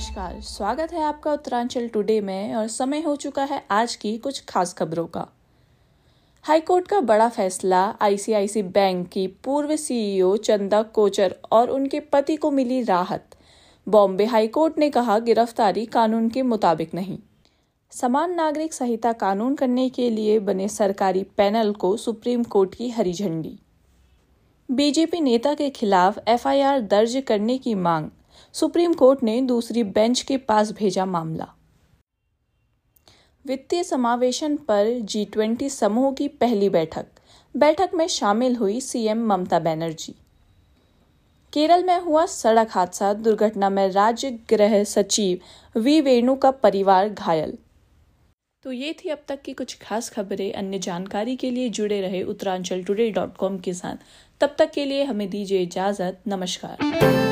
नमस्कार। स्वागत है आपका उत्तरांचल टुडे में और समय हो चुका है आज की कुछ खास खबरों का। हाईकोर्ट का बड़ा फैसला, आईसीआईसी बैंक की पूर्व सीईओ चंदा कोचर और उनके पति को मिली राहत। बॉम्बे हाईकोर्ट ने कहा, गिरफ्तारी कानून के मुताबिक नहीं। समान नागरिक संहिता कानून करने के लिए बने सरकारी पैनल को सुप्रीम कोर्ट की हरी झंडी। बीजेपी नेता के खिलाफ एफआईआर दर्ज करने की मांग सुप्रीम कोर्ट ने दूसरी बेंच के पास भेजा मामला। वित्तीय समावेशन पर जी ट्वेंटी समूह की पहली बैठक। बैठक में शामिल हुई सीएम ममता बनर्जी। केरल में हुआ सड़क हादसा। दुर्घटना में राज्य गृह सचिव वी वेणु का परिवार घायल। तो ये थी अब तक की कुछ खास खबरें। अन्य जानकारी के लिए जुड़े रहे उत्तरांचल टुडे डॉट कॉम के साथ। तब तक के लिए हमें दीजिए इजाज़त। नमस्कार।